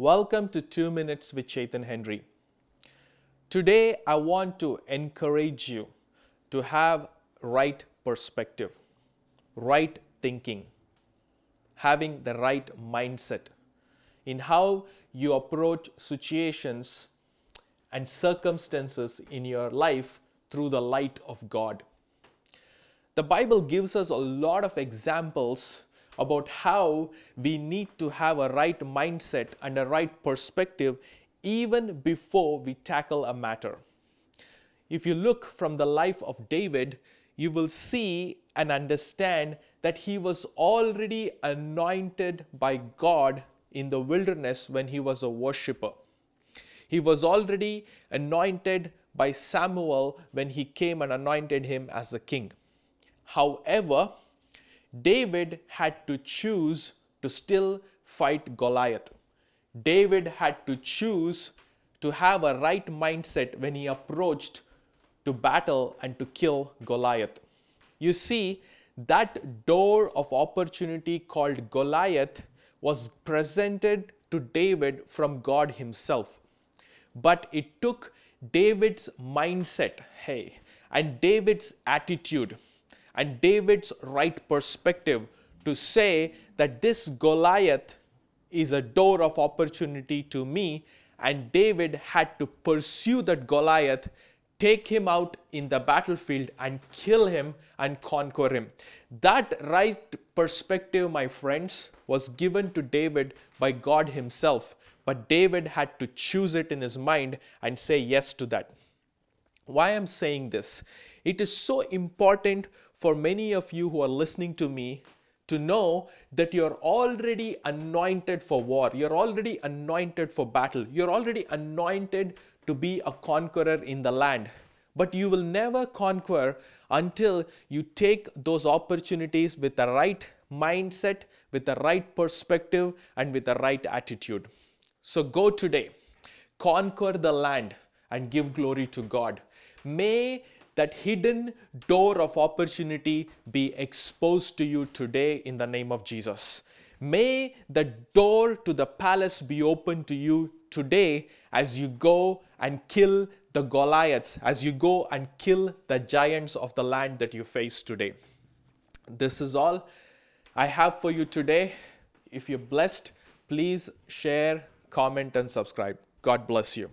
Welcome to 2 Minutes with Chetan Henry. Today, I want to encourage you to have right perspective, right thinking, having the right mindset in how you approach situations and circumstances in your life through the light of God. The Bible gives us a lot of examples about how we need to have a right mindset and a right perspective even before we tackle a matter. If you look from the life of David, you will see and understand that he was already anointed by God in the wilderness when he was a worshiper. He was already anointed by Samuel when he came and anointed him as a king. However, David had to choose to still fight Goliath. David had to choose to have a right mindset when he approached to battle and to kill Goliath. You see, that door of opportunity called Goliath was presented to David from God Himself. But it took David's mindset, hey, and David's attitude and David's right perspective to say that this Goliath is a door of opportunity to me, and David had to pursue that Goliath, take him out in the battlefield, and kill him and conquer him. That right perspective, my friends, was given to David by God Himself, but David had to choose it in his mind and say yes to that. Why I'm saying this? It is so important for many of you who are listening to me to know that you're already anointed for war. You're already anointed for battle. You're already anointed to be a conqueror in the land. But you will never conquer until you take those opportunities with the right mindset, with the right perspective, and with the right attitude. So go today, conquer the land, and give glory to God. May that hidden door of opportunity be exposed to you today in the name of Jesus. May the door to the palace be open to you today as you go and kill the Goliaths, as you go and kill the giants of the land that you face today. This is all I have for you today. If you're blessed, please share, comment, and subscribe. God bless you.